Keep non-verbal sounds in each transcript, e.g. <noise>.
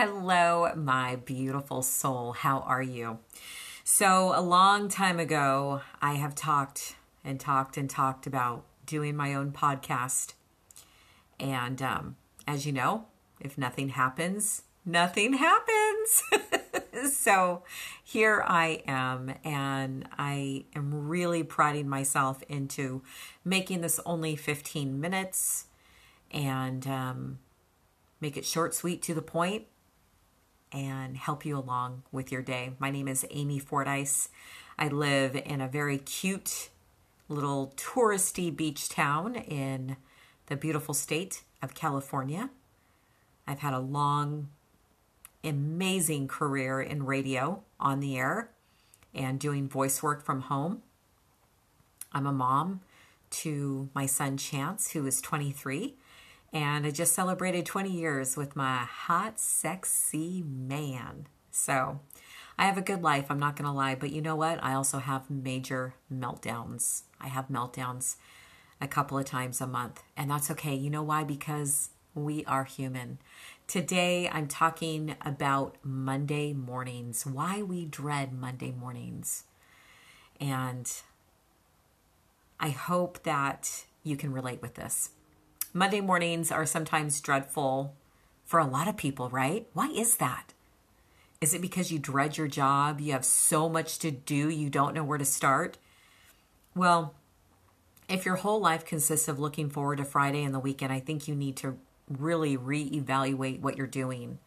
Hello, my beautiful soul. How are you? So, a long time ago, I have talked and talked and talked about doing my own podcast. And um, as you know, if nothing happens, nothing happens. <laughs> so here I am, and I am really priding myself into making this only 15 minutes and um, make it short, sweet, to the point, and help you along with your day. My name is Amy Fordyce. I live in a very cute little touristy beach town in the beautiful state of California. I've had a long, amazing career in radio on the air and doing voice work from home. I'm a mom to my son Chance, who is 23, and I just celebrated 20 years with my hot, sexy man. So I have a good life, I'm not going to lie, but you know what? I also have major meltdowns. I have meltdowns a couple of times a month, and that's okay. You know why? Because we are human. Today, I'm talking about Monday mornings, why we dread Monday mornings. And I hope that you can relate with this. Monday mornings are sometimes dreadful for a lot of people, right? Why is that? Is it because you dread your job? You have so much to do, you don't know where to start? Well, if your whole life consists of looking forward to Friday and the weekend, I think you need to really reevaluate what you're doing.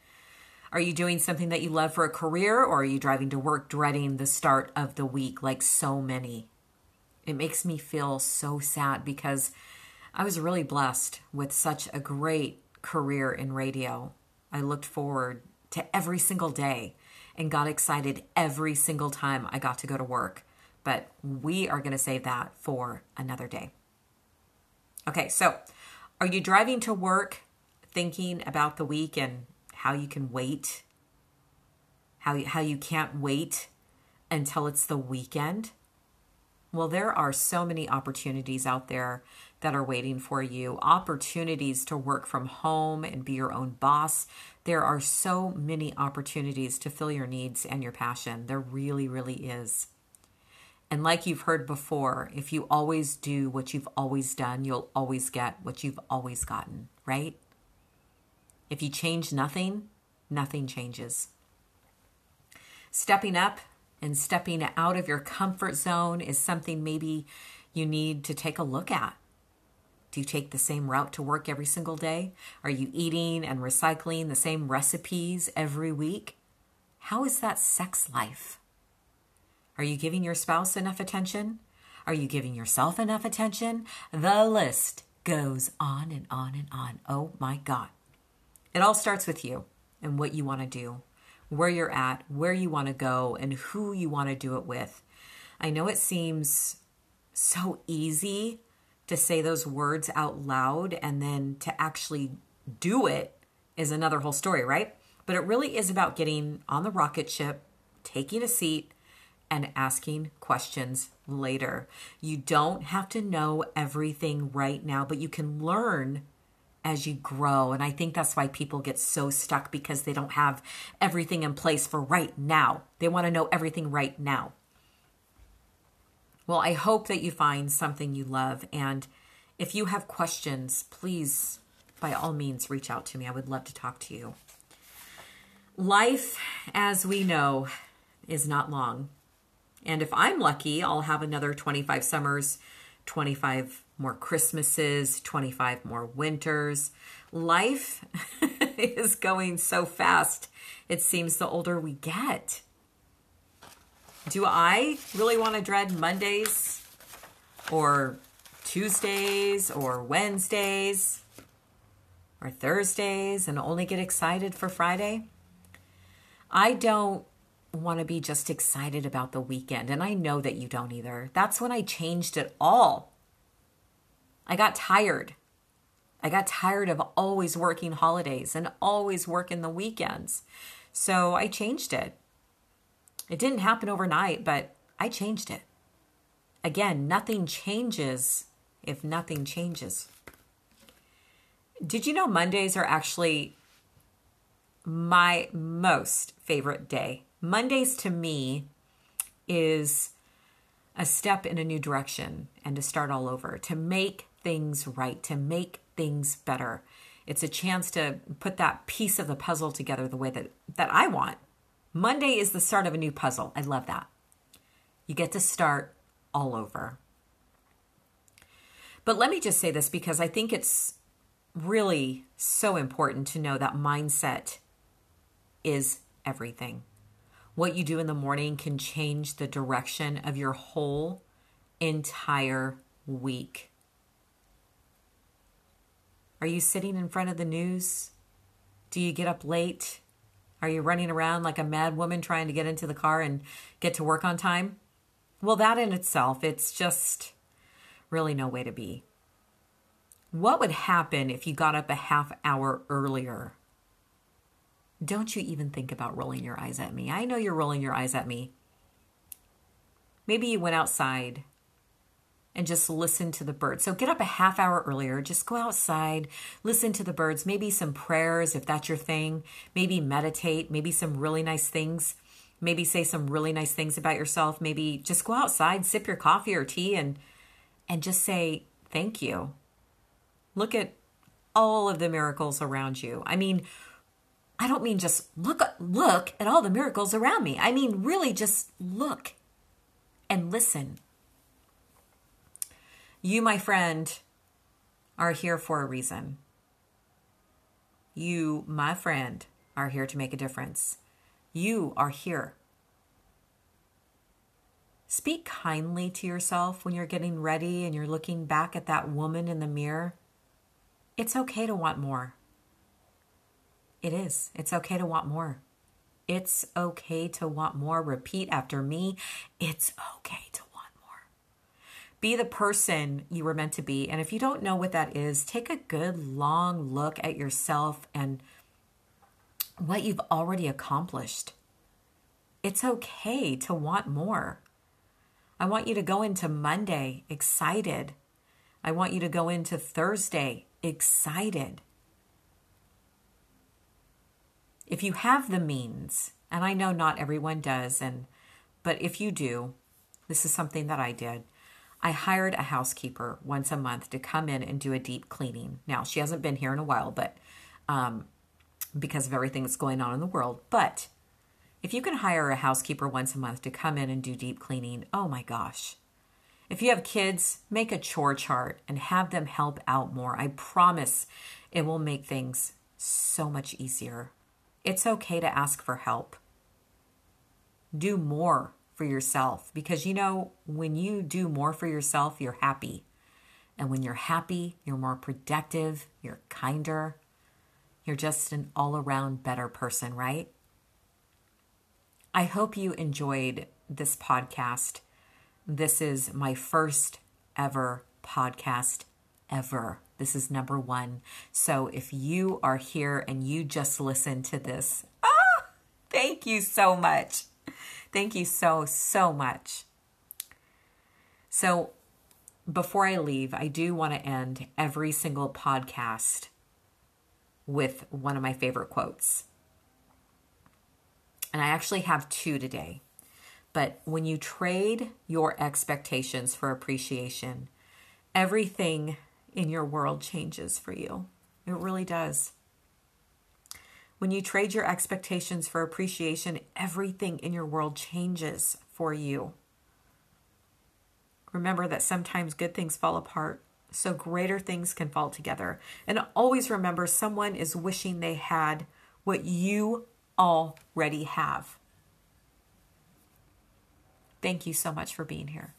Are you doing something that you love for a career, or are you driving to work dreading the start of the week like so many? It makes me feel so sad because I was really blessed with such a great career in radio. I looked forward to every single day and got excited every single time I got to go to work. But we are going to save that for another day. Okay, so are you driving to work thinking about the week and how you can wait? How you, how you can't wait until it's the weekend? Well, there are so many opportunities out there that are waiting for you, opportunities to work from home and be your own boss. There are so many opportunities to fill your needs and your passion. There really, really is. And like you've heard before, if you always do what you've always done, you'll always get what you've always gotten, right? If you change nothing, nothing changes. Stepping up and stepping out of your comfort zone is something maybe you need to take a look at. Do you take the same route to work every single day? Are you eating and recycling the same recipes every week? How is that sex life? Are you giving your spouse enough attention? Are you giving yourself enough attention? The list goes on and on and on. Oh my God. It all starts with you and what you want to do where you're at, where you want to go, and who you want to do it with. I know it seems so easy to say those words out loud and then to actually do it is another whole story, right? But it really is about getting on the rocket ship, taking a seat, and asking questions later. You don't have to know everything right now, but you can learn as you grow. And I think that's why people get so stuck because they don't have everything in place for right now. They want to know everything right now. Well, I hope that you find something you love. And if you have questions, please, by all means, reach out to me. I would love to talk to you. Life, as we know, is not long. And if I'm lucky, I'll have another 25 summers, 25 more Christmases, 25 more winters. Life <laughs> is going so fast, it seems the older we get. Do I really want to dread Mondays or Tuesdays or Wednesdays or Thursdays and only get excited for Friday? I don't want to be just excited about the weekend, and I know that you don't either. That's when I changed it all I got tired. I got tired of always working holidays and always working the weekends. So I changed it. It didn't happen overnight, but I changed it. Again, nothing changes if nothing changes. Did you know Mondays are actually my most favorite day. Mondays to me is a step in a new direction and to start all over, to make things right, to make things better. It's a chance to put that piece of the puzzle together the way that, that I want. Monday is the start of a new puzzle. I love that. You get to start all over. But let me just say this because I think it's really so important to know that mindset is everything. What you do in the morning can change the direction of your whole entire week. Are you sitting in front of the news? Do you get up late? Are you running around like a mad woman trying to get into the car and get to work on time? Well, that in itself, it's just really no way to be. What would happen if you got up a half hour earlier? Don't you even think about rolling your eyes at me. I know you're rolling your eyes at me. Maybe you went outside and just listen to the birds. So get up a half hour earlier, just go outside, listen to the birds, maybe some prayers if that's your thing, maybe meditate, maybe some really nice things, maybe say some really nice things about yourself, maybe just go outside, sip your coffee or tea and and just say thank you. Look at all of the miracles around you. I mean, I don't mean just look look at all the miracles around me. I mean really just look and listen you, my friend, are here for a reason. You, my friend, are here to make a difference. You are here. Speak kindly to yourself when you're getting ready and you're looking back at that woman in the mirror. It's okay to want more. It is. It's okay to want more. It's okay to want more. Repeat after me. It's okay to be the person you were meant to be. And if you don't know what that is, take a good long look at yourself and what you've already accomplished. It's okay to want more. I want you to go into Monday excited. I want you to go into Thursday excited. If you have the means, and I know not everyone does and but if you do, this is something that I did. I hired a housekeeper once a month to come in and do a deep cleaning. Now, she hasn't been here in a while, but um, because of everything that's going on in the world. But if you can hire a housekeeper once a month to come in and do deep cleaning, oh my gosh. If you have kids, make a chore chart and have them help out more. I promise it will make things so much easier. It's okay to ask for help. Do more for yourself because you know, when you do more for yourself, you're happy. And when you're happy, you're more productive, you're kinder, you're just an all around better person, right? I hope you enjoyed this podcast. This is my first ever podcast ever. This is number one. So if you are here and you just listened to this, ah, thank you so much. Thank you so, so much. So, before I leave, I do want to end every single podcast with one of my favorite quotes. And I actually have two today. But when you trade your expectations for appreciation, everything in your world changes for you. It really does. When you trade your expectations for appreciation, everything in your world changes for you. Remember that sometimes good things fall apart, so greater things can fall together. And always remember someone is wishing they had what you already have. Thank you so much for being here.